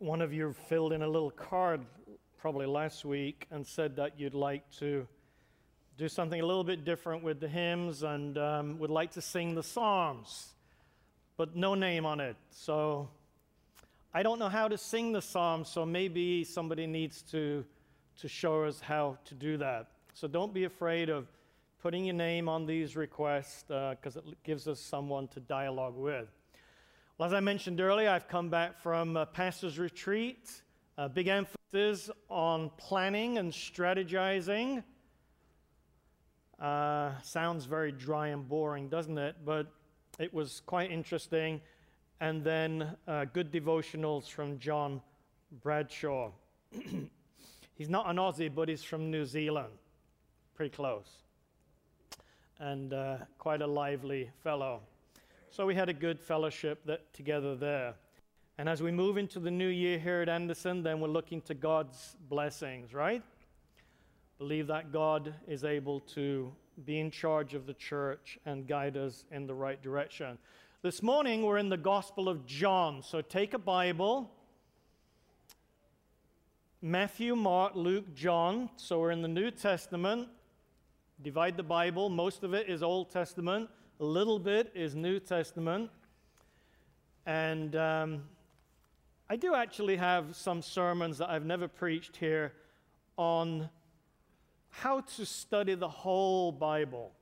one of you filled in a little card probably last week and said that you'd like to do something a little bit different with the hymns and um, would like to sing the Psalms, but no name on it. So I don't know how to sing the Psalms, so maybe somebody needs to, to show us how to do that. So don't be afraid of putting your name on these requests because uh, it gives us someone to dialogue with. Well, as I mentioned earlier, I've come back from a pastor's retreat. A big emphasis on planning and strategizing. Uh, sounds very dry and boring, doesn't it? But it was quite interesting. And then uh, good devotionals from John Bradshaw. he's not an Aussie, but he's from New Zealand. Pretty close. And uh, quite a lively fellow. So we had a good fellowship that, together there. And as we move into the new year here at Anderson, then we're looking to God's blessings, right? Believe that God is able to be in charge of the church and guide us in the right direction. This morning we're in the Gospel of John. So take a Bible. Matthew, Mark, Luke, John. So we're in the New Testament. Divide the Bible. Most of it is Old Testament. A little bit is New Testament. And um, I do actually have some sermons that I've never preached here on how to study the whole Bible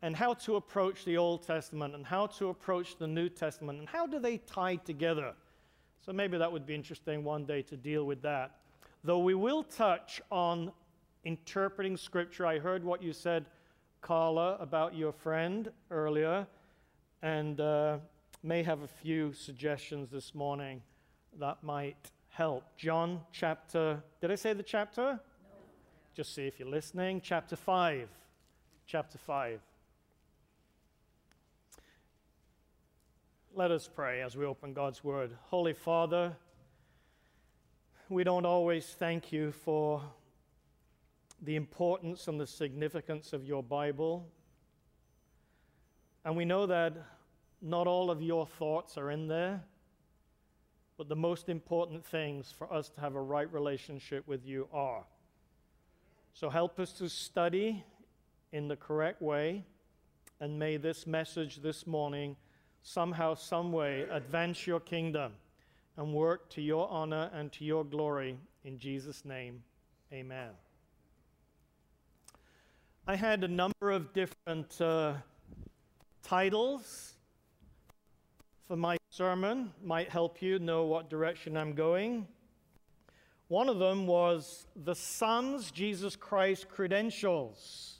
and how to approach the Old Testament and how to approach the New Testament and how do they tie together. So maybe that would be interesting one day to deal with that. Though we will touch on interpreting Scripture. I heard what you said Carla, about your friend earlier, and uh, may have a few suggestions this morning that might help. John chapter, did I say the chapter? No. Just see if you're listening. Chapter 5. Chapter 5. Let us pray as we open God's Word. Holy Father, we don't always thank you for the importance and the significance of your Bible. And we know that not all of your thoughts are in there, but the most important things for us to have a right relationship with you are. So help us to study in the correct way, and may this message this morning somehow, some way advance your kingdom and work to your honor and to your glory. In Jesus' name, amen. I had a number of different uh, titles for my sermon, might help you know what direction I'm going. One of them was The Son's Jesus Christ Credentials.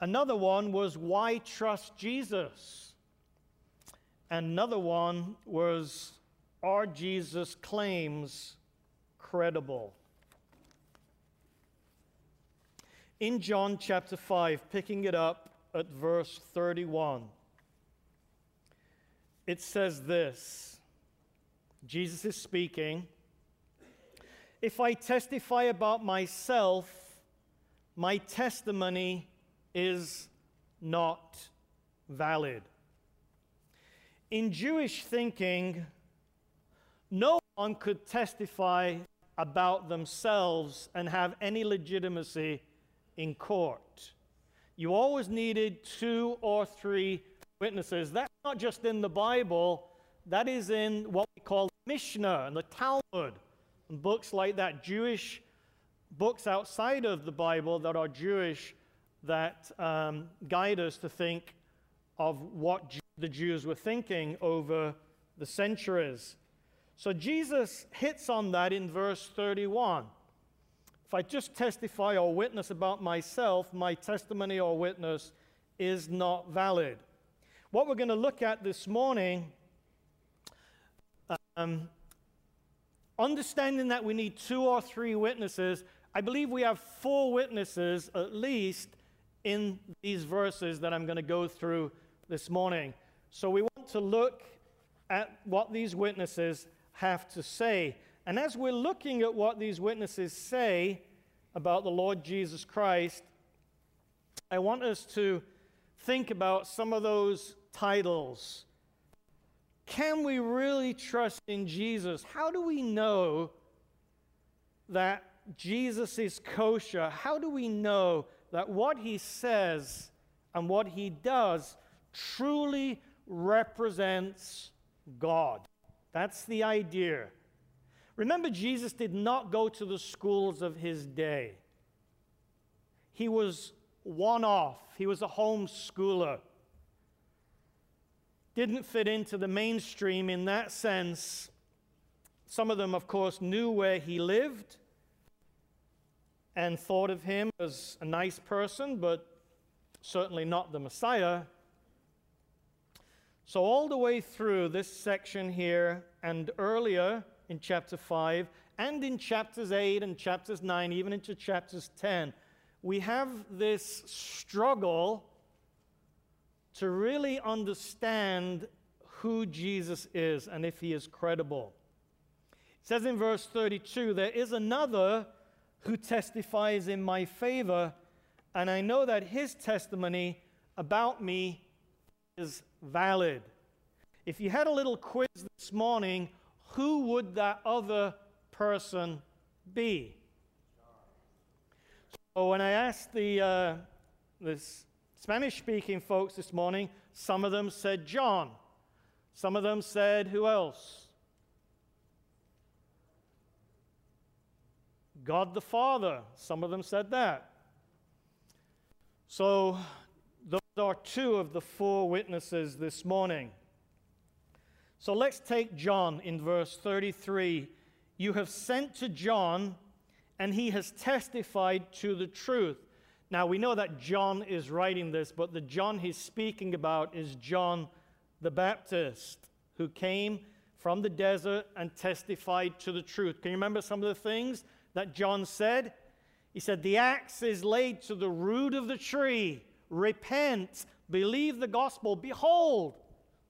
Another one was Why Trust Jesus? Another one was Are Jesus' claims credible? In John chapter 5, picking it up at verse 31, it says this Jesus is speaking. If I testify about myself, my testimony is not valid. In Jewish thinking, no one could testify about themselves and have any legitimacy in court. You always needed two or three witnesses. That's not just in the Bible, that is in what we call Mishnah and the Talmud and books like that, Jewish books outside of the Bible that are Jewish that um, guide us to think of what the Jews were thinking over the centuries. So Jesus hits on that in verse 31. If I just testify or witness about myself, my testimony or witness is not valid. What we're going to look at this morning, um, understanding that we need two or three witnesses, I believe we have four witnesses at least in these verses that I'm going to go through this morning. So we want to look at what these witnesses have to say. And as we're looking at what these witnesses say about the Lord Jesus Christ, I want us to think about some of those titles can we really trust in Jesus? How do we know that Jesus is kosher? How do we know that what he says and what he does truly represents God? That's the idea. Remember, Jesus did not go to the schools of his day. He was one off, he was a homeschooler didn't fit into the mainstream in that sense. Some of them, of course, knew where he lived and thought of him as a nice person, but certainly not the Messiah. So, all the way through this section here and earlier in chapter 5 and in chapters 8 and chapters 9, even into chapters 10, we have this struggle to really understand who Jesus is and if he is credible. It says in verse 32 There is another who testifies in my favor, and I know that his testimony about me is valid. If you had a little quiz this morning, who would that other person be? So when I asked the, uh, this Spanish speaking folks this morning, some of them said John. Some of them said, who else? God the Father. Some of them said that. So, those are two of the four witnesses this morning. So, let's take John in verse 33. You have sent to John, and he has testified to the truth. Now, we know that John is writing this, but the John he's speaking about is John the Baptist, who came from the desert and testified to the truth. Can you remember some of the things that John said? He said, The axe is laid to the root of the tree. Repent, believe the gospel. Behold,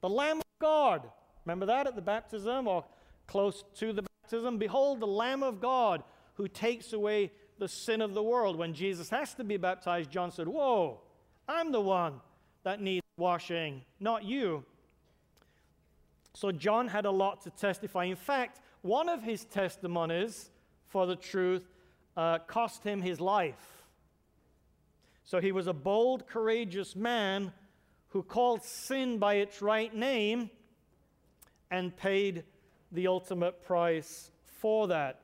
the Lamb of God. Remember that at the baptism or close to the baptism? Behold, the Lamb of God who takes away the sin of the world. When Jesus has to be baptized, John said, Whoa, I'm the one that needs washing, not you. So John had a lot to testify. In fact, one of his testimonies for the truth uh, cost him his life. So he was a bold, courageous man who called sin by its right name and paid the ultimate price for that.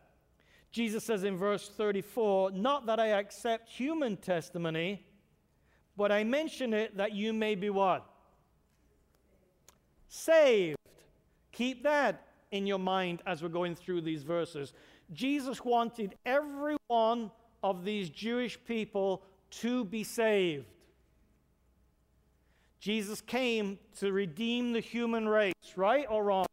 Jesus says in verse 34 Not that I accept human testimony, but I mention it that you may be what? Saved. Keep that in your mind as we're going through these verses. Jesus wanted every one of these Jewish people to be saved. Jesus came to redeem the human race, right or wrong?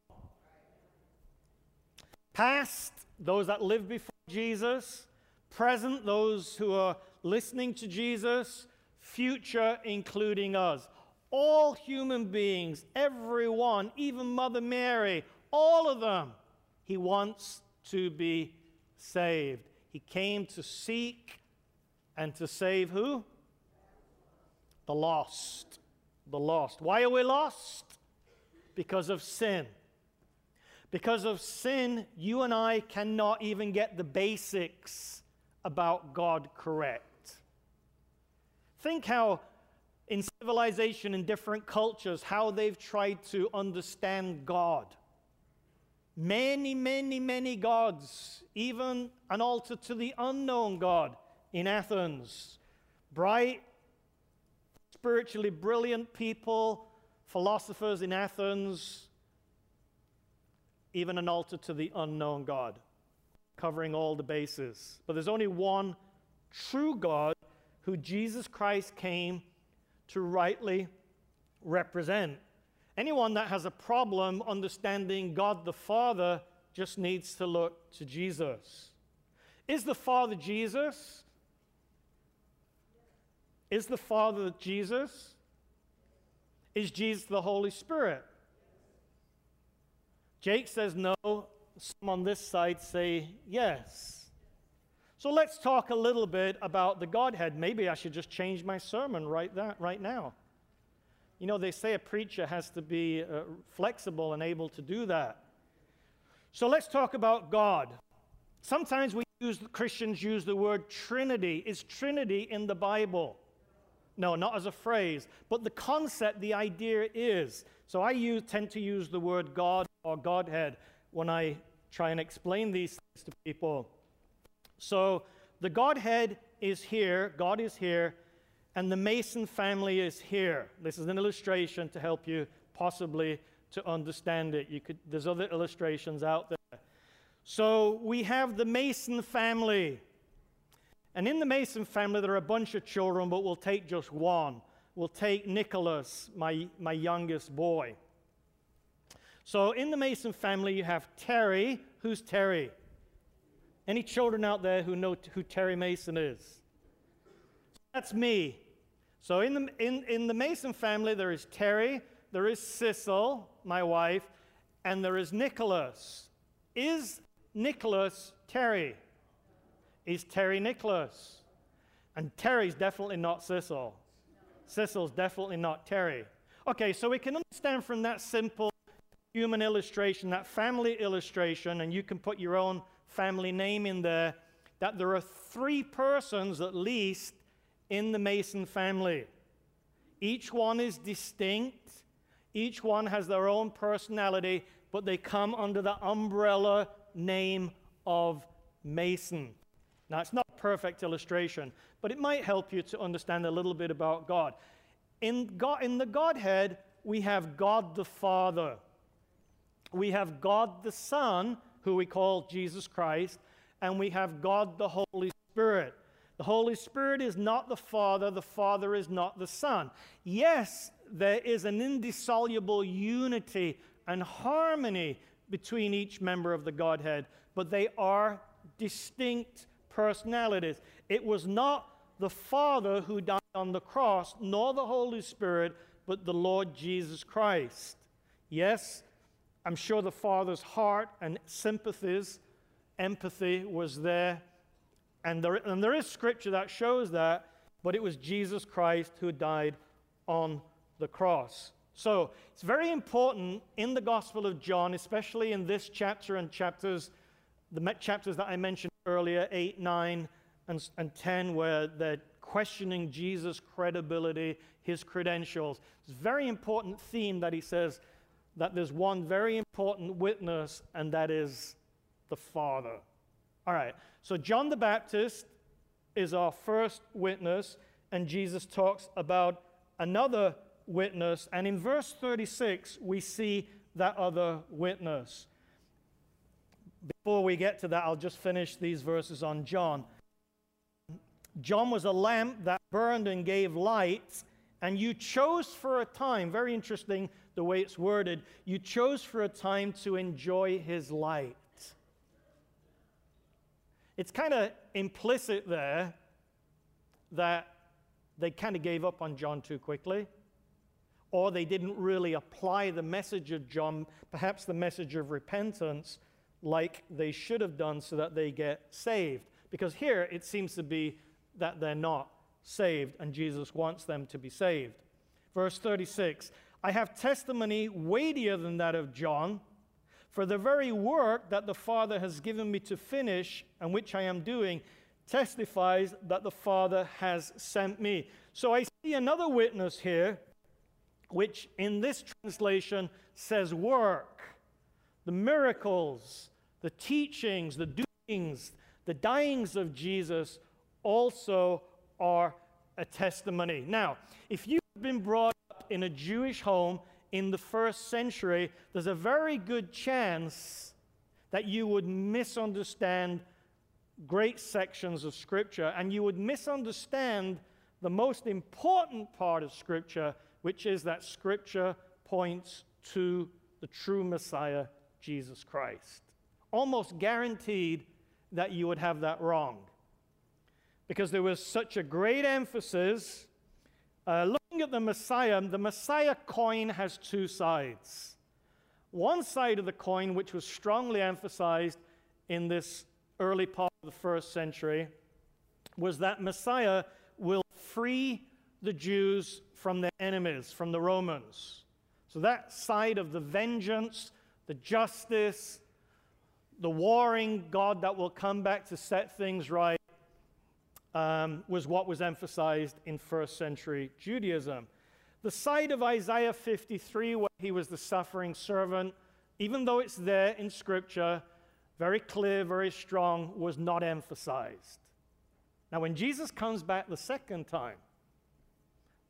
Past, those that lived before Jesus, present, those who are listening to Jesus, future, including us. All human beings, everyone, even Mother Mary, all of them, he wants to be saved. He came to seek and to save who? The lost. The lost. Why are we lost? Because of sin. Because of sin, you and I cannot even get the basics about God correct. Think how, in civilization, in different cultures, how they've tried to understand God. Many, many, many gods, even an altar to the unknown God in Athens. Bright, spiritually brilliant people, philosophers in Athens, even an altar to the unknown God, covering all the bases. But there's only one true God who Jesus Christ came to rightly represent. Anyone that has a problem understanding God the Father just needs to look to Jesus. Is the Father Jesus? Is the Father Jesus? Is Jesus the Holy Spirit? Jake says no. Some on this side say yes. So let's talk a little bit about the Godhead. Maybe I should just change my sermon right, that, right now. You know, they say a preacher has to be uh, flexible and able to do that. So let's talk about God. Sometimes we use, Christians use the word Trinity. Is Trinity in the Bible? No, not as a phrase, but the concept, the idea is. So I use, tend to use the word God or Godhead when I try and explain these things to people. So the Godhead is here, God is here, and the Mason family is here. This is an illustration to help you possibly to understand it. You could, there's other illustrations out there. So we have the Mason family. And in the Mason family, there are a bunch of children, but we'll take just one. We'll take Nicholas, my, my youngest boy. So in the Mason family, you have Terry. Who's Terry? Any children out there who know who Terry Mason is? That's me. So in the, in, in the Mason family, there is Terry, there is Sissel, my wife, and there is Nicholas. Is Nicholas Terry? Is Terry Nicholas? And Terry's definitely not Sissel. Sissel's definitely not Terry. Okay, so we can understand from that simple human illustration, that family illustration, and you can put your own family name in there, that there are three persons at least in the Mason family. Each one is distinct, each one has their own personality, but they come under the umbrella name of Mason. Now, it's not a perfect illustration, but it might help you to understand a little bit about God. In, God, in the Godhead, we have God the Father, we have God the Son, who we call Jesus Christ, and we have God the Holy Spirit. The Holy Spirit is not the Father, the Father is not the Son. Yes, there is an indissoluble unity and harmony between each member of the Godhead, but they are distinct personalities. It was not the Father who died on the cross, nor the Holy Spirit, but the Lord Jesus Christ. Yes, I'm sure the Father's heart and sympathies, empathy was there. And there, and there is scripture that shows that, but it was Jesus Christ who died on the cross. So it's very important in the Gospel of John, especially in this chapter and chapters, the chapters that I mentioned earlier, 8, 9, and, and 10, where they're questioning Jesus' credibility, his credentials. It's a very important theme that he says that there's one very important witness, and that is the Father. All right, so John the Baptist is our first witness, and Jesus talks about another witness. And in verse 36, we see that other witness. Before we get to that, I'll just finish these verses on John. John was a lamp that burned and gave light, and you chose for a time, very interesting the way it's worded, you chose for a time to enjoy his light. It's kind of implicit there that they kind of gave up on John too quickly, or they didn't really apply the message of John, perhaps the message of repentance, like they should have done so that they get saved. Because here it seems to be that they're not saved, and Jesus wants them to be saved. Verse 36 I have testimony weightier than that of John, for the very work that the Father has given me to finish, and which I am doing, testifies that the Father has sent me. So I see another witness here, which in this translation says work. The miracles, the teachings, the doings, the dyings of Jesus also are a testimony. Now, if you've been brought up in a Jewish home in the first century, there's a very good chance that you would misunderstand great sections of Scripture and you would misunderstand the most important part of Scripture, which is that Scripture points to the true Messiah, Jesus Christ. Almost guaranteed that you would have that wrong because there was such a great emphasis. Uh, looking at the Messiah, the Messiah coin has two sides. One side of the coin, which was strongly emphasized in this early part of the first century, was that Messiah will free the Jews from their enemies, from the Romans. So that side of the vengeance, the justice, the warring God that will come back to set things right um, was what was emphasized in first century Judaism. The side of Isaiah 53, where he was the suffering servant, even though it's there in Scripture, very clear, very strong, was not emphasized. Now, when Jesus comes back the second time,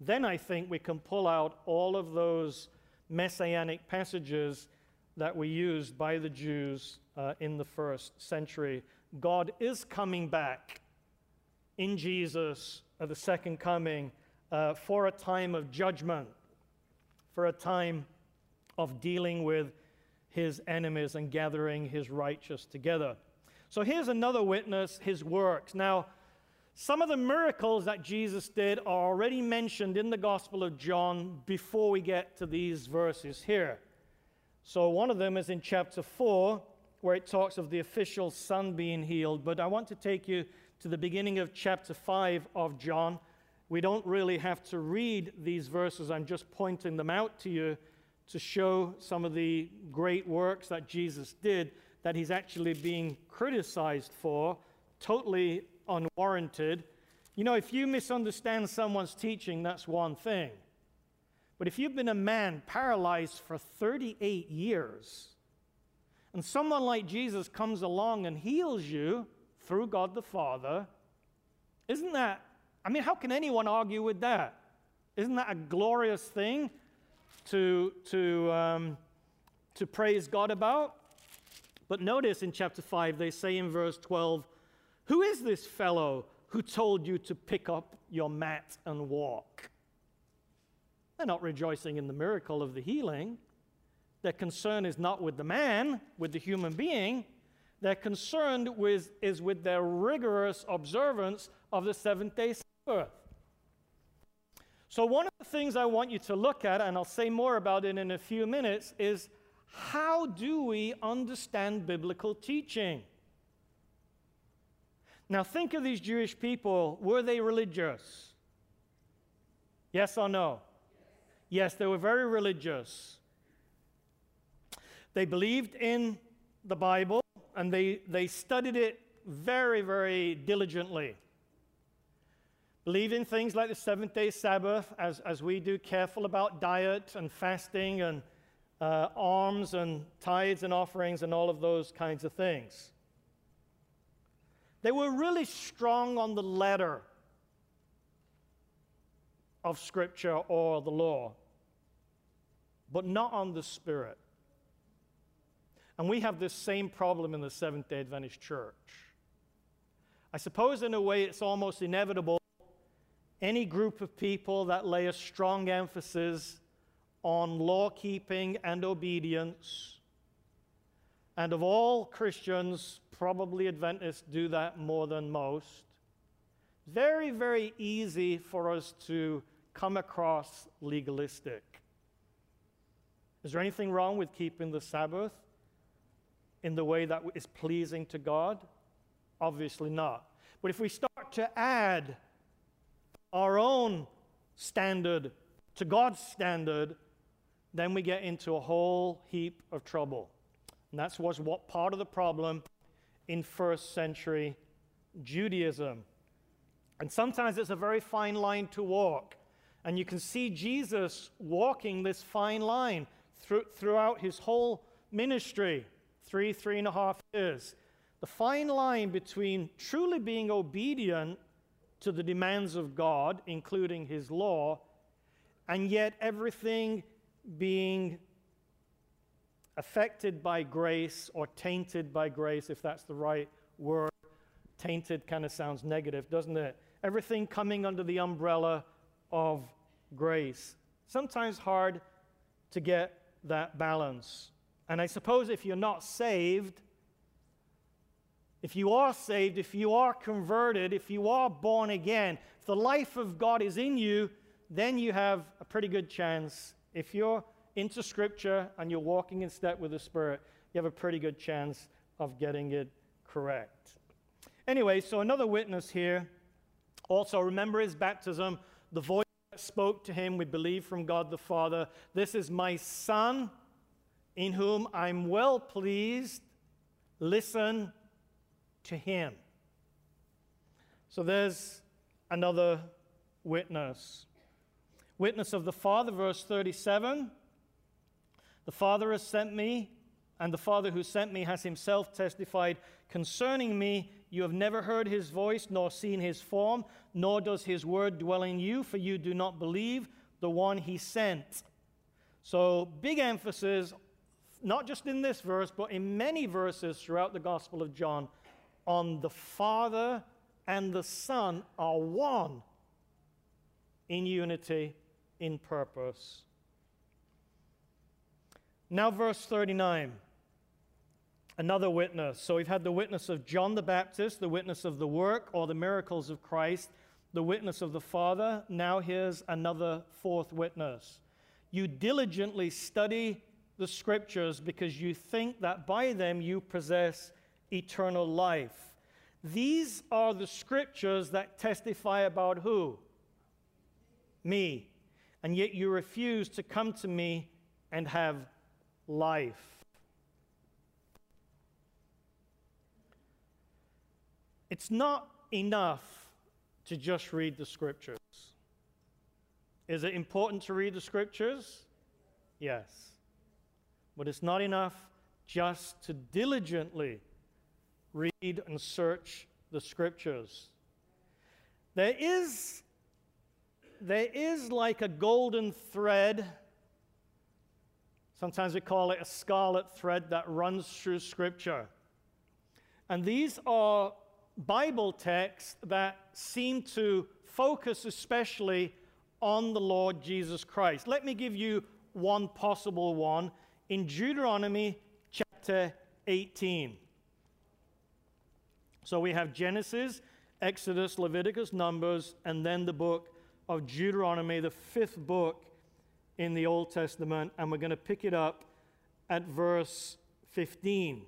then I think we can pull out all of those messianic passages that were used by the Jews uh, in the first century. God is coming back in Jesus at the second coming uh, for a time of judgment, for a time of dealing with his enemies and gathering his righteous together. So here's another witness, his works. Now, some of the miracles that Jesus did are already mentioned in the Gospel of John before we get to these verses here. So, one of them is in chapter 4, where it talks of the official son being healed. But I want to take you to the beginning of chapter 5 of John, we don't really have to read these verses. I'm just pointing them out to you to show some of the great works that Jesus did that he's actually being criticized for, totally unwarranted. You know, if you misunderstand someone's teaching, that's one thing. But if you've been a man paralyzed for 38 years, and someone like Jesus comes along and heals you through God the Father, isn't that I mean, how can anyone argue with that? Isn't that a glorious thing to, to, um, to praise God about? But notice in chapter 5, they say in verse 12, Who is this fellow who told you to pick up your mat and walk? They're not rejoicing in the miracle of the healing. Their concern is not with the man, with the human being. Their concern with, is with their rigorous observance of the seventh day Sabbath. So, one of the things I want you to look at, and I'll say more about it in a few minutes, is how do we understand biblical teaching? Now, think of these Jewish people. Were they religious? Yes or no? Yes, they were very religious. They believed in the Bible and they, they studied it very, very diligently. Believe in things like the seventh day Sabbath, as, as we do, careful about diet and fasting and uh, alms and tithes and offerings and all of those kinds of things. They were really strong on the letter of Scripture or the law, but not on the Spirit. And we have this same problem in the Seventh day Adventist Church. I suppose, in a way, it's almost inevitable any group of people that lay a strong emphasis on law keeping and obedience. And of all Christians, probably Adventists do that more than most. Very, very easy for us to come across legalistic. Is there anything wrong with keeping the Sabbath in the way that is pleasing to God? Obviously not. But if we start to add our own standard to God's standard, then we get into a whole heap of trouble. And that's was what part of the problem in first century Judaism. And sometimes it's a very fine line to walk. And you can see Jesus walking this fine line throughout his whole ministry three, three and a half years. The fine line between truly being obedient to the demands of God, including His law, and yet everything being affected by grace or tainted by grace, if that's the right word. Tainted kind of sounds negative, doesn't it? Everything coming under the umbrella of grace. Sometimes hard to get that balance. And I suppose if you're not saved, if you are saved, if you are converted, if you are born again, if the life of God is in you, then you have a pretty good chance. If you're into Scripture and you're walking in step with the Spirit, you have a pretty good chance of getting it correct. Anyway, so another witness here. Also, remember his baptism. The voice spoke to him, we believe from God the Father, This is my Son, in whom I'm well pleased. Listen to him. So there's another witness. Witness of the Father, verse 37. The Father has sent me, and the Father who sent me has himself testified concerning me. You have never heard his voice, nor seen his form, nor does his word dwell in you, for you do not believe the one he sent. So, big emphasis, not just in this verse, but in many verses throughout the Gospel of John, on the Father and the Son are one in unity, in purpose. Now, verse 39 another witness. So we've had the witness of John the Baptist, the witness of the work or the miracles of Christ, the witness of the Father. Now here's another fourth witness. You diligently study the scriptures because you think that by them you possess eternal life. These are the scriptures that testify about who? Me. And yet you refuse to come to me and have life. It's not enough to just read the scriptures. Is it important to read the scriptures? Yes. But it's not enough just to diligently read and search the scriptures. There is, there is like a golden thread. Sometimes we call it a scarlet thread that runs through scripture. And these are Bible texts that seem to focus especially on the Lord Jesus Christ. Let me give you one possible one in Deuteronomy chapter 18. So we have Genesis, Exodus, Leviticus, Numbers, and then the book of Deuteronomy, the fifth book in the Old Testament, and we're going to pick it up at verse 15.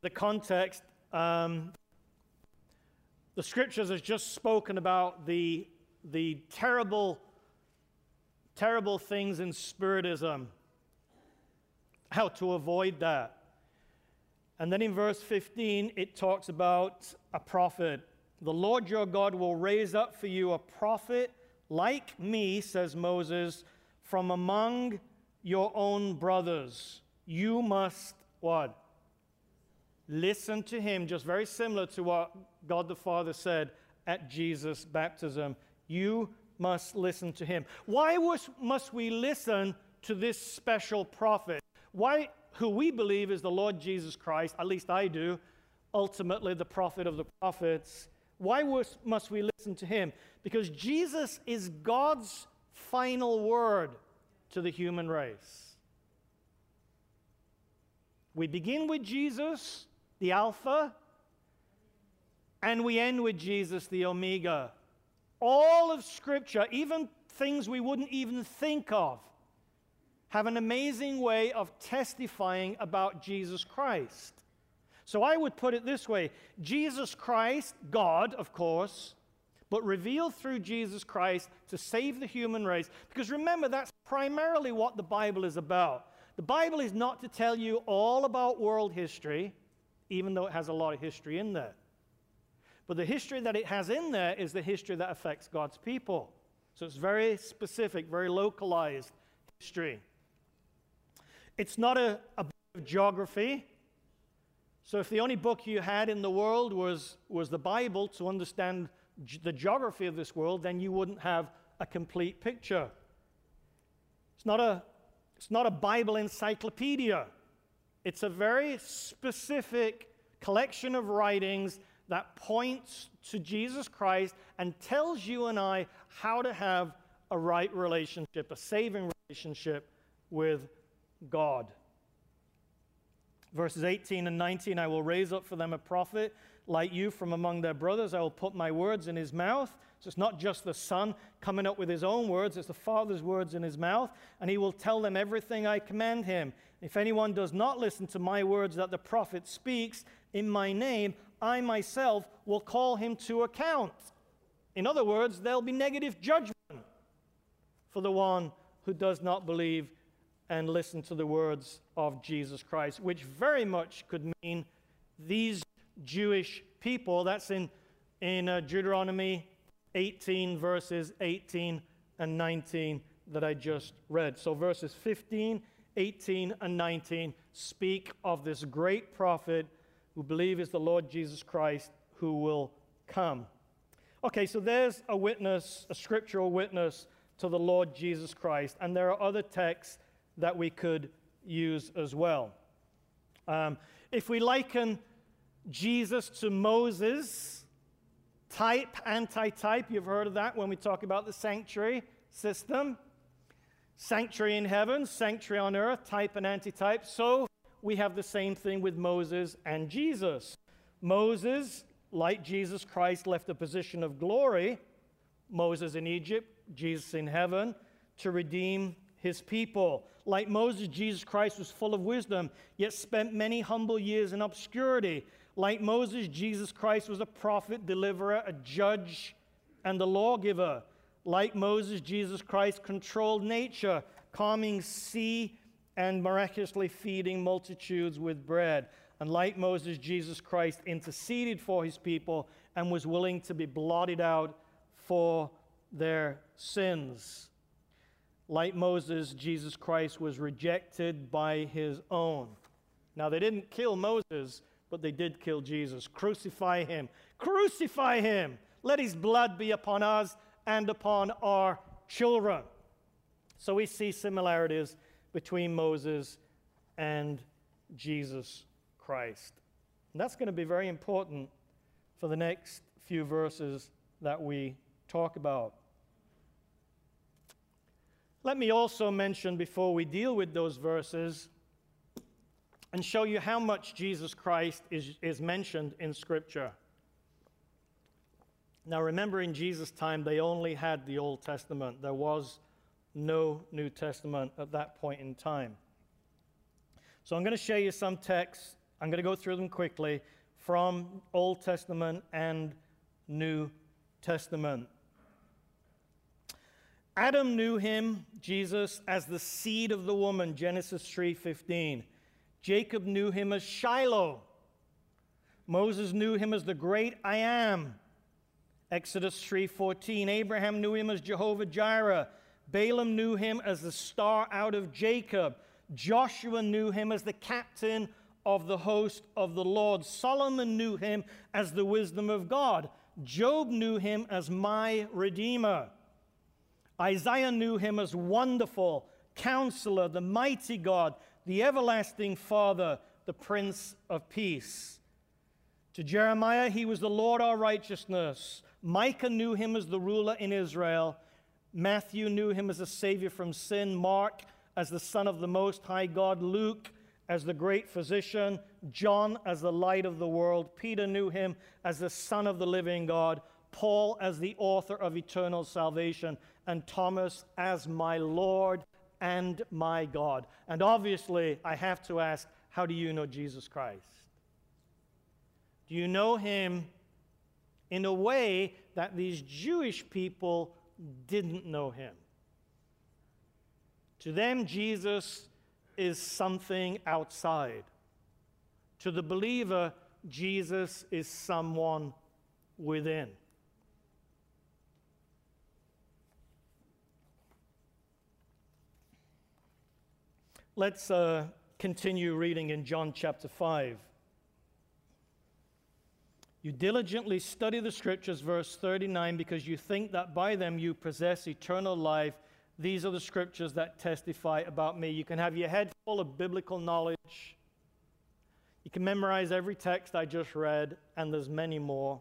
The context, um, the scriptures has just spoken about the, the terrible, terrible things in Spiritism, how to avoid that. And then in verse 15, it talks about a prophet. The Lord your God will raise up for you a prophet like me, says Moses, from among your own brothers. You must what? Listen to him, just very similar to what God the Father said at Jesus' baptism. You must listen to him. Why was, must we listen to this special prophet? Why, who we believe is the Lord Jesus Christ, at least I do, ultimately the prophet of the prophets. Why was, must we listen to him? Because Jesus is God's final word to the human race. We begin with Jesus, the Alpha, and we end with Jesus, the Omega. All of Scripture, even things we wouldn't even think of, have an amazing way of testifying about Jesus Christ. So I would put it this way Jesus Christ, God, of course, but revealed through Jesus Christ to save the human race. Because remember, that's primarily what the Bible is about. The Bible is not to tell you all about world history even though it has a lot of history in there. But the history that it has in there is the history that affects God's people. So it's very specific, very localized history. It's not a, a book of geography. So if the only book you had in the world was, was the Bible to understand g- the geography of this world, then you wouldn't have a complete picture. It's not a, it's not a Bible encyclopedia. It's a very specific collection of writings that points to Jesus Christ and tells you and I how to have a right relationship, a saving relationship with God. Verses 18 and 19 I will raise up for them a prophet like you from among their brothers. I will put my words in his mouth. So it's not just the Son coming up with his own words, it's the Father's words in his mouth. And he will tell them everything I command him. If anyone does not listen to my words that the prophet speaks in my name, I myself will call him to account. In other words, there'll be negative judgment for the one who does not believe and listen to the words of Jesus Christ, which very much could mean these Jewish people. That's in, in uh, Deuteronomy 18, verses 18 and 19 that I just read. So verses 15, 18, and 19 speak of this great prophet who believe is the Lord Jesus Christ who will come. Okay, so there's a witness, a scriptural witness to the Lord Jesus Christ, and there are other texts that we could use as well. Um, if we liken Jesus to Moses, type, anti type, you've heard of that when we talk about the sanctuary system. Sanctuary in heaven, sanctuary on earth, type and anti type. So we have the same thing with Moses and Jesus. Moses, like Jesus Christ, left a position of glory, Moses in Egypt, Jesus in heaven, to redeem his people. Like Moses, Jesus Christ was full of wisdom, yet spent many humble years in obscurity. Like Moses, Jesus Christ was a prophet, deliverer, a judge, and a lawgiver. Like Moses, Jesus Christ controlled nature, calming sea and miraculously feeding multitudes with bread. And like Moses, Jesus Christ interceded for his people and was willing to be blotted out for their sins. Like Moses, Jesus Christ was rejected by his own. Now, they didn't kill Moses, but they did kill Jesus. Crucify him. Crucify him. Let his blood be upon us and upon our children. So we see similarities between Moses and Jesus Christ. And that's going to be very important for the next few verses that we talk about. Let me also mention before we deal with those verses and show you how much Jesus Christ is, is mentioned in Scripture. Now, remember, in Jesus' time, they only had the Old Testament. There was no New Testament at that point in time. So, I'm going to show you some texts. I'm going to go through them quickly from Old Testament and New Testament. Adam knew him, Jesus, as the seed of the woman, Genesis 3:15. Jacob knew him as Shiloh. Moses knew him as the great I am. Exodus 3:14. Abraham knew him as Jehovah Jireh. Balaam knew him as the star out of Jacob. Joshua knew him as the captain of the host of the Lord. Solomon knew him as the wisdom of God. Job knew him as my redeemer. Isaiah knew him as wonderful, counselor, the mighty God, the everlasting Father, the Prince of Peace. To Jeremiah, he was the Lord our righteousness. Micah knew him as the ruler in Israel. Matthew knew him as a savior from sin. Mark as the Son of the Most High God. Luke as the great physician. John as the light of the world. Peter knew him as the Son of the living God. Paul as the author of eternal salvation. And Thomas as my Lord and my God. And obviously, I have to ask how do you know Jesus Christ? Do you know him in a way that these Jewish people didn't know him? To them, Jesus is something outside. To the believer, Jesus is someone within. Let's uh, continue reading in John chapter 5. You diligently study the scriptures, verse 39, because you think that by them you possess eternal life. These are the scriptures that testify about me. You can have your head full of biblical knowledge. You can memorize every text I just read, and there's many more.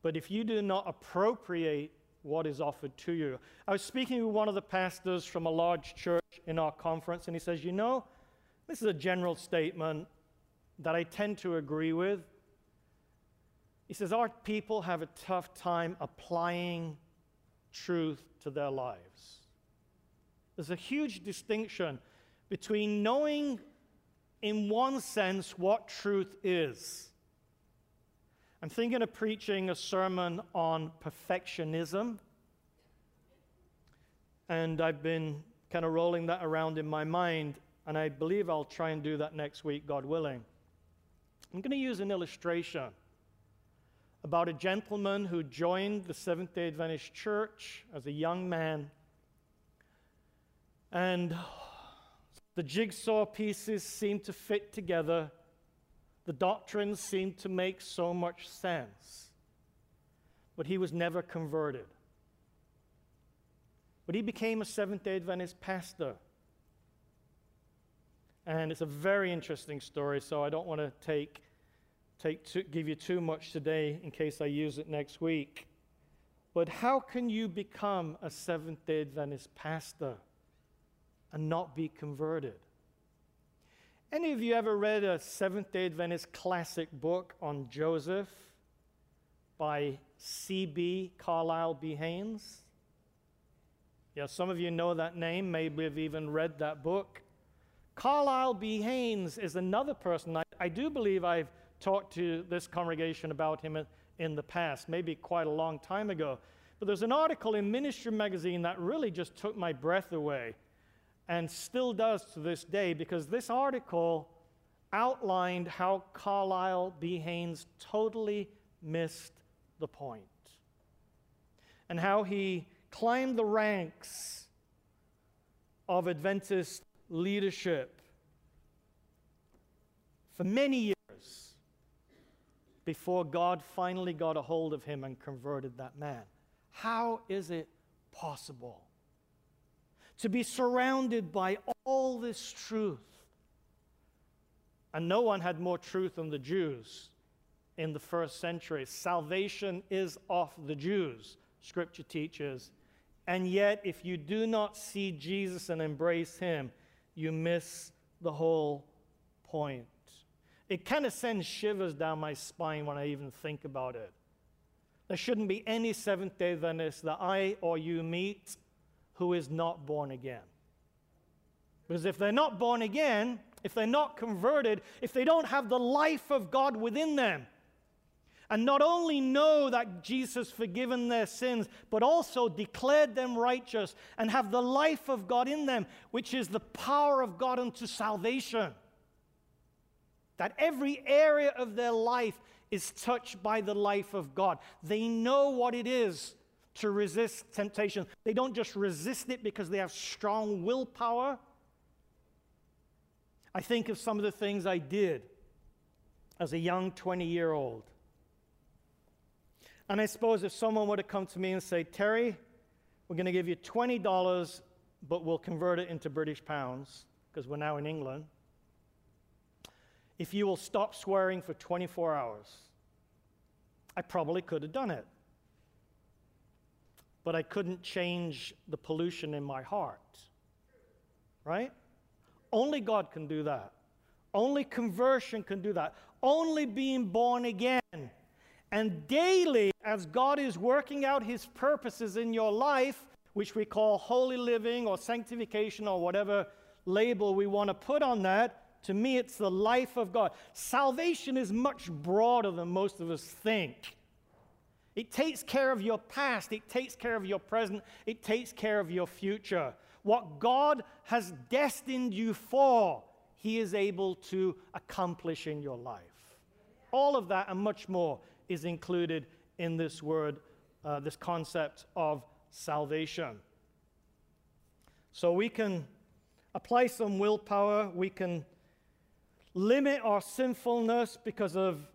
But if you do not appropriate what is offered to you. I was speaking with one of the pastors from a large church in our conference, and he says, You know, This is a general statement that I tend to agree with. He says, Our people have a tough time applying truth to their lives. There's a huge distinction between knowing, in one sense, what truth is. I'm thinking of preaching a sermon on perfectionism, and I've been kind of rolling that around in my mind, and I believe I'll try and do that next week, God willing. I'm going to use an illustration about a gentleman who joined the Seventh day Adventist Church as a young man. And the jigsaw pieces seemed to fit together, the doctrines seemed to make so much sense. But he was never converted. But he became a Seventh day Adventist pastor. And it's a very interesting story, so I don't want to take take to, give you too much today in case I use it next week. But how can you become a Seventh day Adventist pastor and not be converted? Any of you ever read a Seventh day Adventist classic book on Joseph by C.B. Carlyle B. Haynes? Yeah, some of you know that name, maybe have even read that book. Carlyle B. Haynes is another person I, I do believe I've talked to this congregation about him in the past, maybe quite a long time ago. But there's an article in Ministry Magazine that really just took my breath away and still does to this day because this article outlined how Carlyle B. Haynes totally missed the point and how he climbed the ranks of Adventist leadership for many years before God finally got a hold of him and converted that man. How is it possible to be surrounded by all this truth? And no one had more truth than the Jews in the first century. Salvation is of the Jews, Scripture teaches. And yet, if you do not see Jesus and embrace him, you miss the whole point. It kind of sends shivers down my spine when I even think about it. There shouldn't be any Seventh day Adventist that I or you meet who is not born again. Because if they're not born again, if they're not converted, if they don't have the life of God within them, and not only know that Jesus forgiven their sins, but also declared them righteous and have the life of God in them, which is the power of God unto salvation that every area of their life is touched by the life of God. They know what it is to resist temptation. They don't just resist it because they have strong willpower. I think of some of the things I did as a young 20 year old. And I suppose if someone would have come to me and say, Terry, we're going to give you $20, but we'll convert it into British pounds because we're now in England if you will stop swearing for 24 hours. I probably could have done it. But I couldn't change the pollution in my heart. Right? Only God can do that. Only conversion can do that. Only being born again. And daily, as God is working out his purposes in your life, which we call holy living or sanctification or whatever label we want to put on that, to me, it's the life of God. Salvation is much broader than most of us think. It takes care of your past, it takes care of your present, it takes care of your future. What God has destined you for, He is able to accomplish in your life. All of that and much more is included in this word, uh, this concept of salvation. So we can apply some willpower, we can limit our sinfulness because of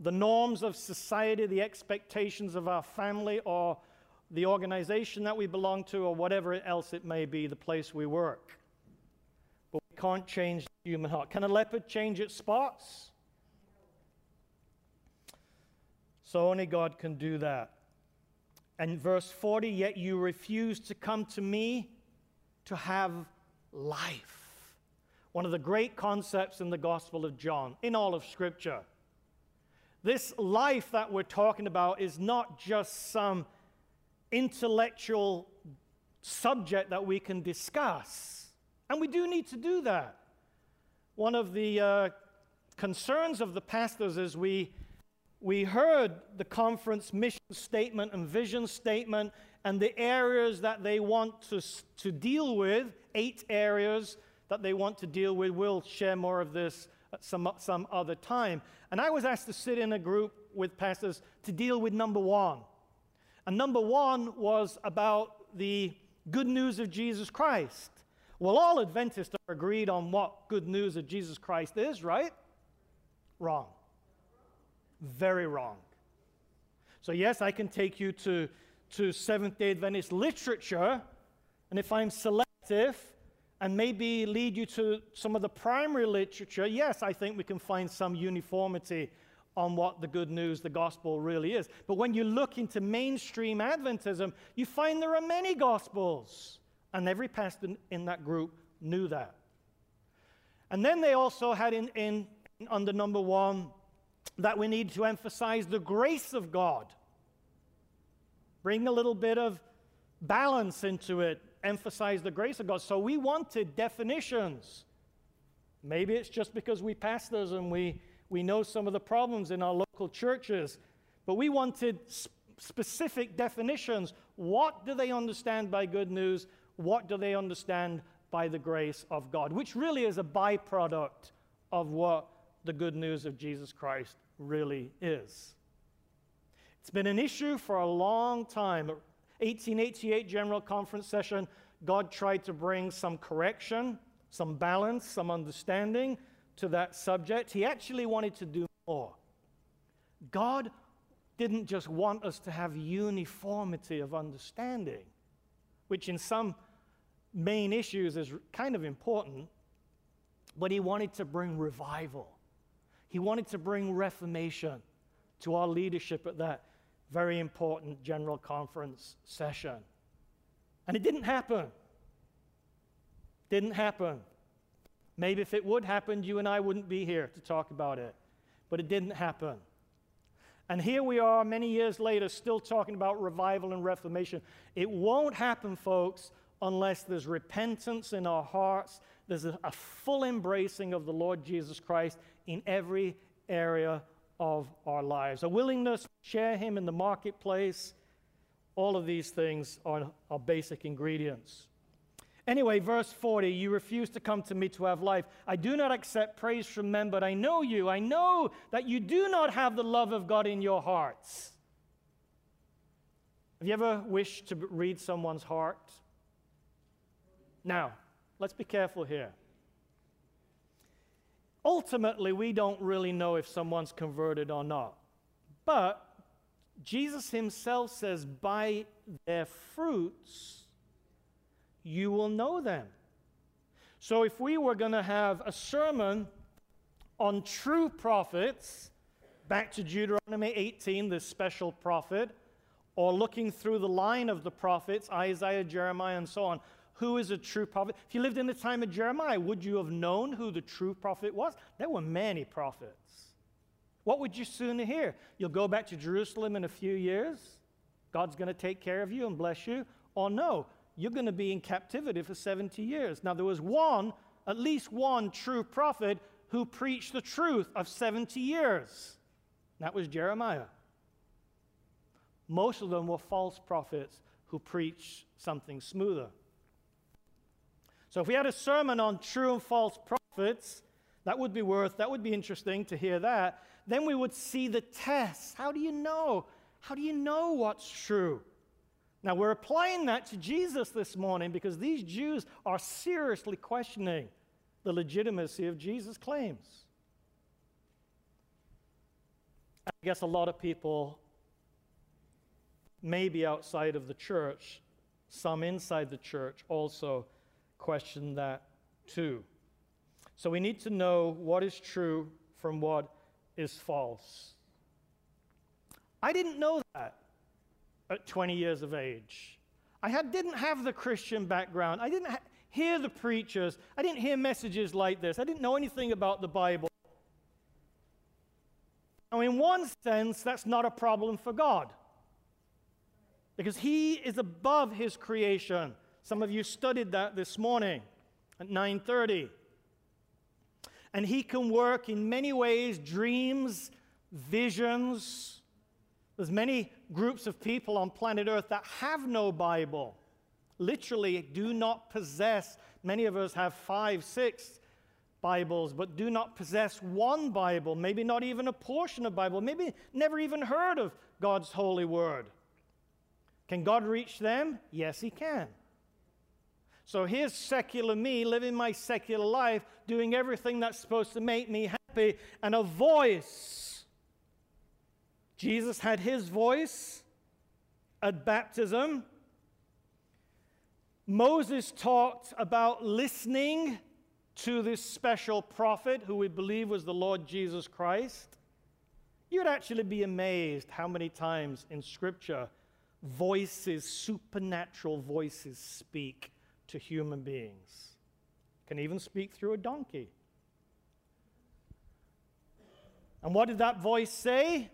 the norms of society, the expectations of our family, or the organization that we belong to, or whatever else it may be, the place we work. But we can't change the human heart. Can a leopard change its spots? So only God can do that. And verse 40 Yet you refuse to come to me to have life. one of the great concepts in the Gospel of John, in all of Scripture. This life that we're talking about is not just some intellectual subject that we can discuss. And we do need to do that. One of the uh, concerns of the pastors is we, we heard the conference mission statement and vision statement and the areas that they want to, to deal with, eight areas that they want to deal with. We'll share more of this some, some other time. And I was asked to sit in a group with pastors to deal with number one. And number one was about the good news of Jesus Christ. Well, all Adventists are agreed on what good news of Jesus Christ is, right? Wrong. Very wrong. So, yes, I can take you to, to Seventh day Adventist literature, and if I'm selective and maybe lead you to some of the primary literature, yes, I think we can find some uniformity on what the good news, the gospel really is. But when you look into mainstream Adventism, you find there are many gospels. And every pastor in that group knew that. And then they also had in, in under number one that we need to emphasize the grace of God. Bring a little bit of balance into it, emphasize the grace of God. So we wanted definitions. Maybe it's just because we pastors and we we know some of the problems in our local churches, but we wanted sp- specific definitions. What do they understand by good news? What do they understand by the grace of God? Which really is a byproduct of what the good news of Jesus Christ really is. It's been an issue for a long time. 1888 General Conference session, God tried to bring some correction, some balance, some understanding to that subject. He actually wanted to do more. God didn't just want us to have uniformity of understanding, which in some main issues is kind of important, but He wanted to bring revival. He wanted to bring reformation to our leadership at that very important General Conference session. And it didn't happen. Didn't happen. Maybe if it would happen, you and I wouldn't be here to talk about it. But it didn't happen. And here we are, many years later, still talking about revival and reformation. It won't happen, folks, unless there's repentance in our hearts, there's a, full embracing of the Lord Jesus Christ in every area of our lives, a willingness to share Him in the marketplace. All of these things are, are basic ingredients. Anyway, verse 40 You refuse to come to me to have life. I do not accept praise from men, but I know you. I know that you do not have the love of God in your hearts. Have you ever wished to read someone's heart? Now, let's be careful here. Ultimately, we don't really know if someone's converted or not. But Jesus himself says, by their fruits, you will know them. So, if we were going to have a sermon on true prophets, back to Deuteronomy 18, this special prophet, or looking through the line of the prophets, Isaiah, Jeremiah, and so on, who is a true prophet? If you lived in the time of Jeremiah, would you have known who the true prophet was? There were many prophets. What would you sooner hear? You'll go back to Jerusalem in a few years? God's going to take care of you and bless you? Or no, you're going to be in captivity for 70 years. Now, there was one, at least one true prophet who preached the truth of 70 years. That was Jeremiah. Most of them were false prophets who preached something smoother. So, if we had a sermon on true and false prophets, that would be worth, that would be interesting to hear that. Then we would see the tests. How do you know? How do you know what's true? Now, we're applying that to Jesus this morning because these Jews are seriously questioning the legitimacy of Jesus' claims. I guess a lot of people, maybe outside of the church, some inside the church also question that too. So we need to know what is true from what is false. I didn't know that at 20 years of age. I had, didn't have the Christian background. I didn't ha- hear the preachers. I didn't hear messages like this. I didn't know anything about the Bible. Now, in one sense, that's not a problem for God because He is above His creation. Some of you studied that this morning at 9:30. And He can work in many ways, dreams, visions. There's many groups of people on planet Earth that have no Bible. Literally, do not possess. Many of us have five, six, Bibles, but do not possess one Bible, maybe not even a portion of Bible, maybe never even heard of God's holy word. Can God reach them? Yes, He can. So here's secular me living my secular life, doing everything that's supposed to make me happy, and a voice. Jesus had his voice at baptism. Moses talked about listening to this special prophet who we believe was the Lord Jesus Christ, you'd actually be amazed how many times in Scripture voices, supernatural voices, speak to human beings. Can even speak through a donkey. And what did that voice say?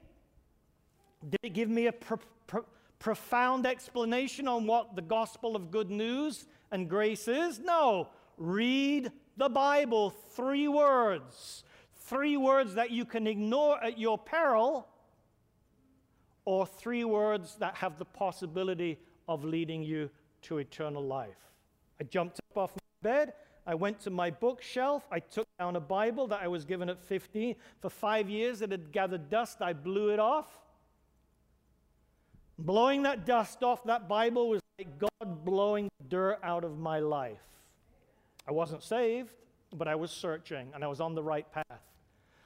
Did it give me a pro- pro- profound explanation on what the gospel of good news and grace is? No. Read the Bible, three words. Three words that you can ignore at your peril, or three words that have the possibility of leading you to eternal life. I jumped up off my bed. I went to my bookshelf. I took down a Bible that I was given at 15. For five years, it had gathered dust. I blew it off. Blowing that dust off that Bible was like God blowing dirt out of my life. I wasn't saved, but I was searching and I was on the right path.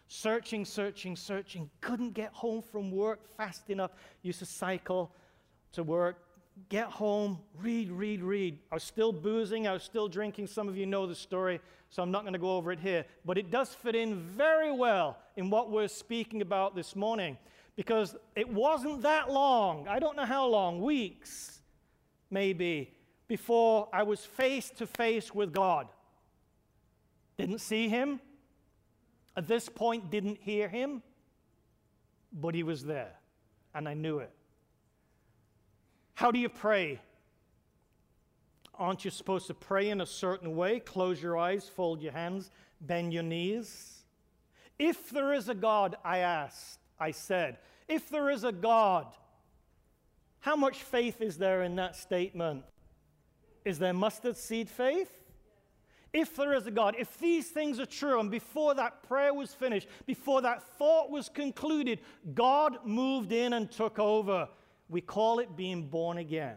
Searching, searching, searching. Couldn't get home from work fast enough. Used to cycle to work, get home, read, read, read. I was still boozing, I was still drinking. Some of you know the story, so I'm not going to go over it here. But it does fit in very well in what we're speaking about this morning because it wasn't that long. I don't know how long, weeks maybe, before I was face to face with God. Didn't see him. At this point, didn't hear him. But he was there, and I knew it. How do you pray? Aren't you supposed to pray in a certain way? Close your eyes, fold your hands, bend your knees. If there is a God, I asked, I said, if there is a God, how much faith is there in that statement? Is there mustard seed faith? If there is a God, if these things are true, and before that prayer was finished, before that thought was concluded, God moved in and took over. We call it being born again,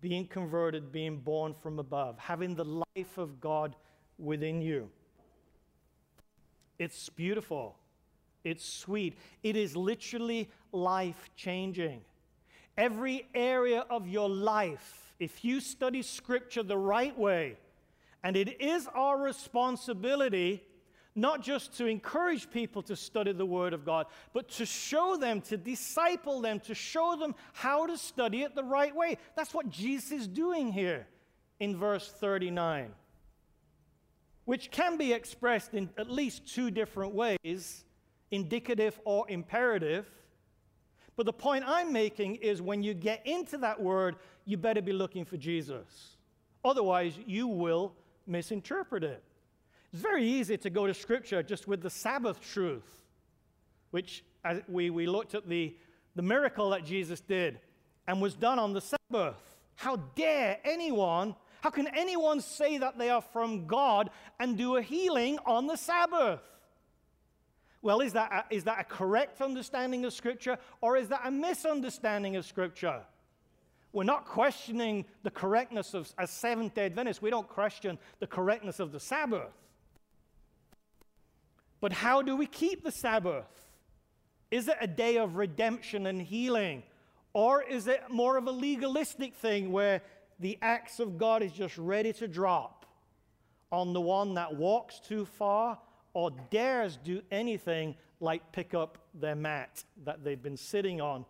being converted, being born from above, having the life of God within you. It's beautiful. It's sweet. It is literally life changing. Every area of your life if you study Scripture the right way, and it is our responsibility not just to encourage people to study the Word of God, but to show them, to disciple them, to show them how to study it the right way. That's what Jesus is doing here in verse 39, which can be expressed in at least two different ways indicative or imperative. But the point I'm making is when you get into that word, you better be looking for Jesus. Otherwise, you will misinterpret it. It's very easy to go to Scripture just with the Sabbath truth, which we, we looked at the, the miracle that Jesus did and was done on the Sabbath. How dare anyone, how can anyone say that they are from God and do a healing on the Sabbath? Well, is that, a, is that a correct understanding of Scripture or is that a misunderstanding of Scripture? We're not questioning the correctness of, as Seventh day Adventists, we don't question the correctness of the Sabbath. But how do we keep the Sabbath? Is it a day of redemption and healing? Or is it more of a legalistic thing where the axe of God is just ready to drop on the one that walks too far or dares do anything like pick up their mat that they've been sitting on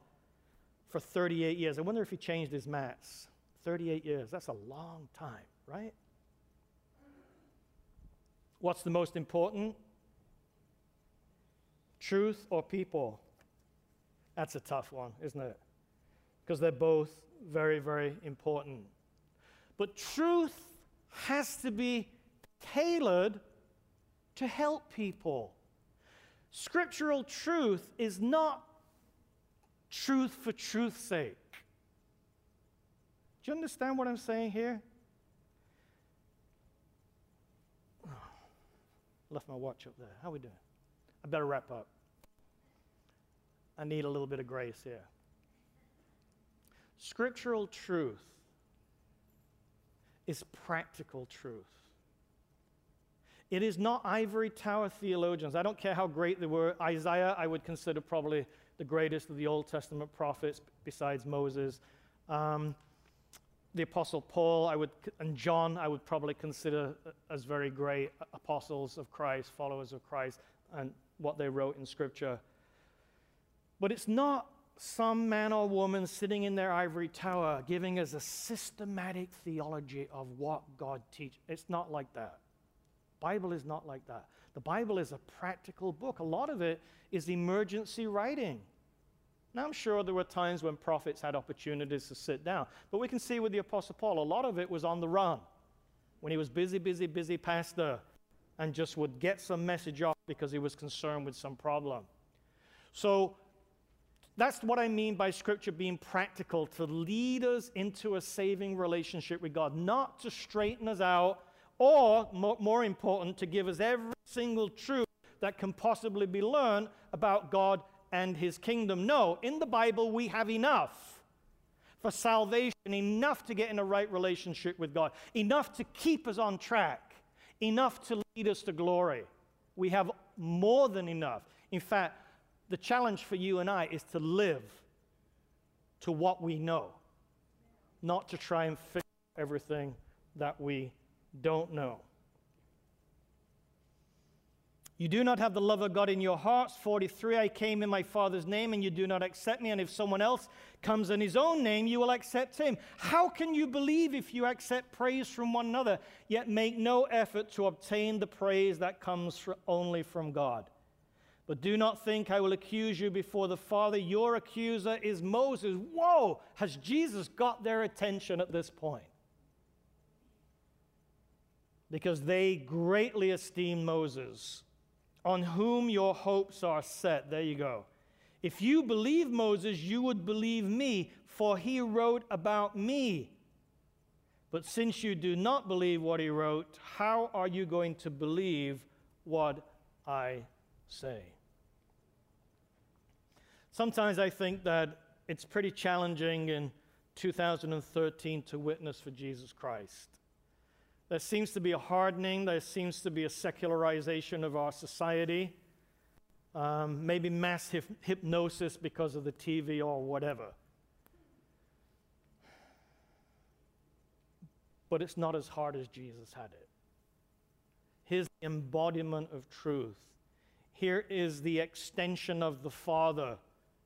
for 38 years. I wonder if he changed his mats. 38 years, that's a long time. right? What's the most important? Truth or people? That's a tough one, isn't it? Because they're both very, very important. But truth has to be tailored to help people. Scriptural truth is not truth for truth's sake. Do you understand what I'm saying here? Left my watch up there. How are we doing? I better wrap up. I need a little bit of grace here. Scriptural truth is practical truth. It is not ivory tower theologians. I don't care how great they were. Isaiah, I would consider probably the greatest of the Old Testament prophets besides Moses. Um, the Apostle Paul, I would, and John, I would probably consider as very great apostles of Christ, followers of Christ, and what they wrote in Scripture. But it's not some man or woman sitting in their ivory tower giving us a systematic theology of what God teaches. It's not like that. Bible is not like that. The Bible is a practical book. A lot of it is emergency writing. Now, I'm sure there were times when prophets had opportunities to sit down, but we can see with the Apostle Paul, a lot of it was on the run. When he was busy, busy, busy pastor, and just would get some message off because he was concerned with some problem. So, that's what I mean by Scripture being practical to lead us into a saving relationship with God, not to straighten us out, or more, more important, to give us every single truth that can possibly be learned about God and His kingdom. No, in the Bible, we have enough for salvation, enough to get in a right relationship with God, enough to keep us on track, enough to lead us to glory. We have more than enough. In fact, the challenge for you and I is to live to what we know, not to try and fix everything that we don't know. You do not have the love of God in your hearts. 43, I came in my Father's name, and you do not accept me. And if someone else comes in his own name, you will accept him. How can you believe if you accept praise from one another, yet make no effort to obtain the praise that comes only from God? But do not think I will accuse you before the Father. Your accuser is Moses. Whoa! Has Jesus got their attention at this point? Because they greatly esteem Moses, on whom your hopes are set. There you go. If you believe Moses, you would believe me, for he wrote about me. But since you do not believe what he wrote, how are you going to believe what I say? Sometimes I think that it's pretty challenging in 2013 to witness for Jesus Christ. There seems to be a hardening, there seems to be a secularization of our society, um, maybe mass hypnosis because of the TV or whatever. But it's not as hard as Jesus had it. His embodiment of truth. Here is the extension of the Father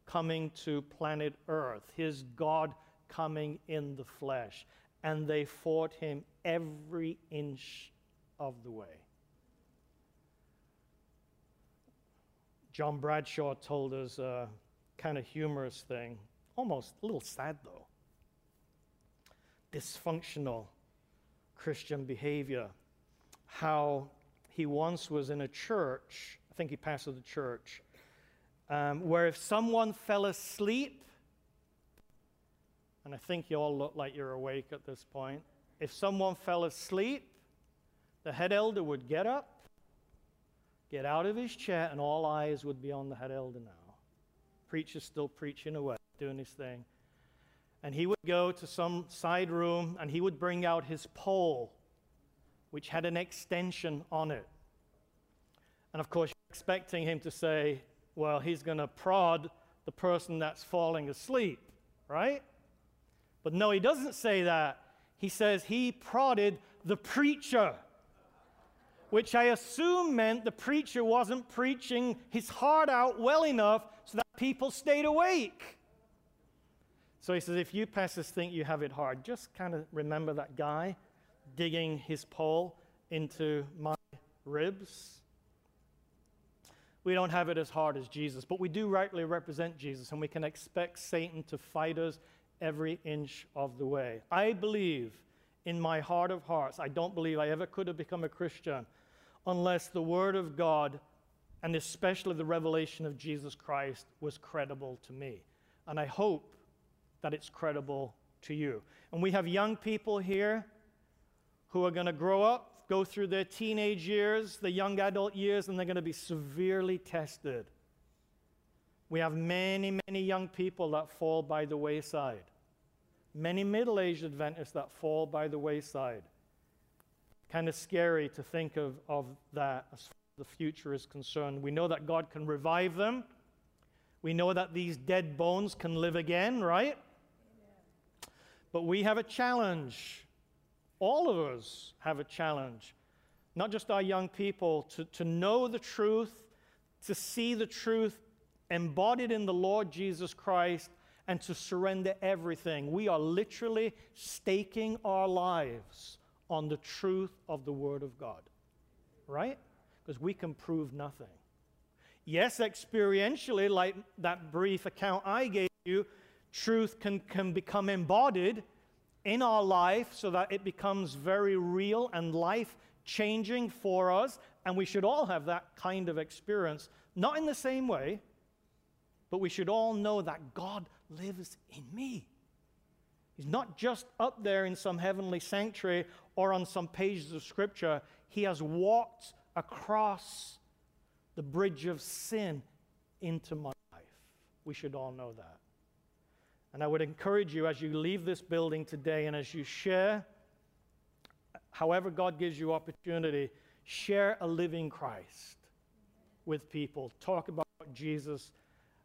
coming to planet Earth, his God coming in the flesh. And they fought him every inch of the way. John Bradshaw told us a kind of humorous thing, almost a little sad though. Dysfunctional Christian behavior. How he once was in a church, I think he pastored the church, um, where if someone fell asleep, and I think you all look like you're awake at this point, if someone fell asleep, the head elder would get up, get out of his chair, and all eyes would be on the head elder now. Preacher's still preaching away, doing his thing. And he would go to some side room and he would bring out his pole, which had an extension on it. And of course, you're expecting him to say, well, he's going to prod the person that's falling asleep, right? But no, he doesn't say that. He says he prodded the preacher, which I assume meant the preacher wasn't preaching his heart out well enough so that people stayed awake. So he says, if you pastors think you have it hard, just kind of remember that guy. digging his pole into my ribs. We don't have it as hard as Jesus, but we do rightly represent Jesus, and we can expect Satan to fight us every inch of the way. I believe in my heart of hearts, I don't believe I ever could have become a Christian unless the Word of God, and especially the revelation of Jesus Christ, was credible to me. And I hope that it's credible to you. And we have young people here who are going to grow up, go through their teenage years, the young adult years, and they're going to be severely tested. We have many, many young people that fall by the wayside, many middle aged Adventists that fall by the wayside. Kind of scary to think of, of that as far as the future is concerned. We know that God can revive them. We know that these dead bones can live again, right? But we have a challenge. All of us have a challenge. Not just our young people, to, to know the truth, to see the truth embodied in the Lord Jesus Christ, and to surrender everything. We are literally staking our lives on the truth of the Word of God. Right? Because we can prove nothing. Yes, experientially, like that brief account I gave you, truth can, can become embodied in our life so that it becomes very real and life changing for us. And we should all have that kind of experience, not in the same way, but we should all know that God lives in me. He's not just up there in some heavenly sanctuary or on some pages of scripture, He has walked across the bridge of sin into my life. We should all know that. And I would encourage you as you leave this building today and as you share, however God gives you opportunity, share a living Christ with people. Talk about what Jesus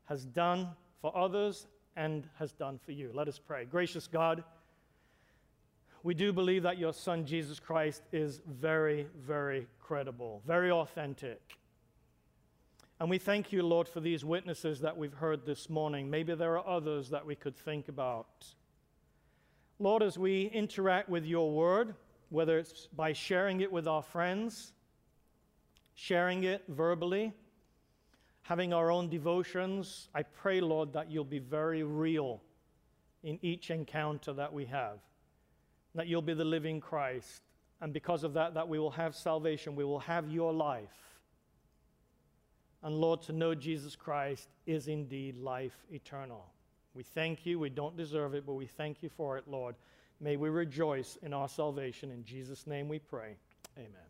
has done for others and has done for you. Let us pray. Gracious God, we do believe that your Son, Jesus Christ, is very, very credible, very authentic. And we thank you, Lord, for these witnesses that we've heard this morning. Maybe there are others that we could think about. Lord, as we interact with your word, whether it's by sharing it with our friends, sharing it verbally, having our own devotions, I pray, Lord, that you'll be very real in each encounter that we have, that you'll be the living Christ. And because of that, that we will have salvation, we will have your life. And Lord, to know Jesus Christ is indeed life eternal. We thank you. We don't deserve it, but we thank you for it, Lord. May we rejoice in our salvation. In Jesus' name we pray. Amen.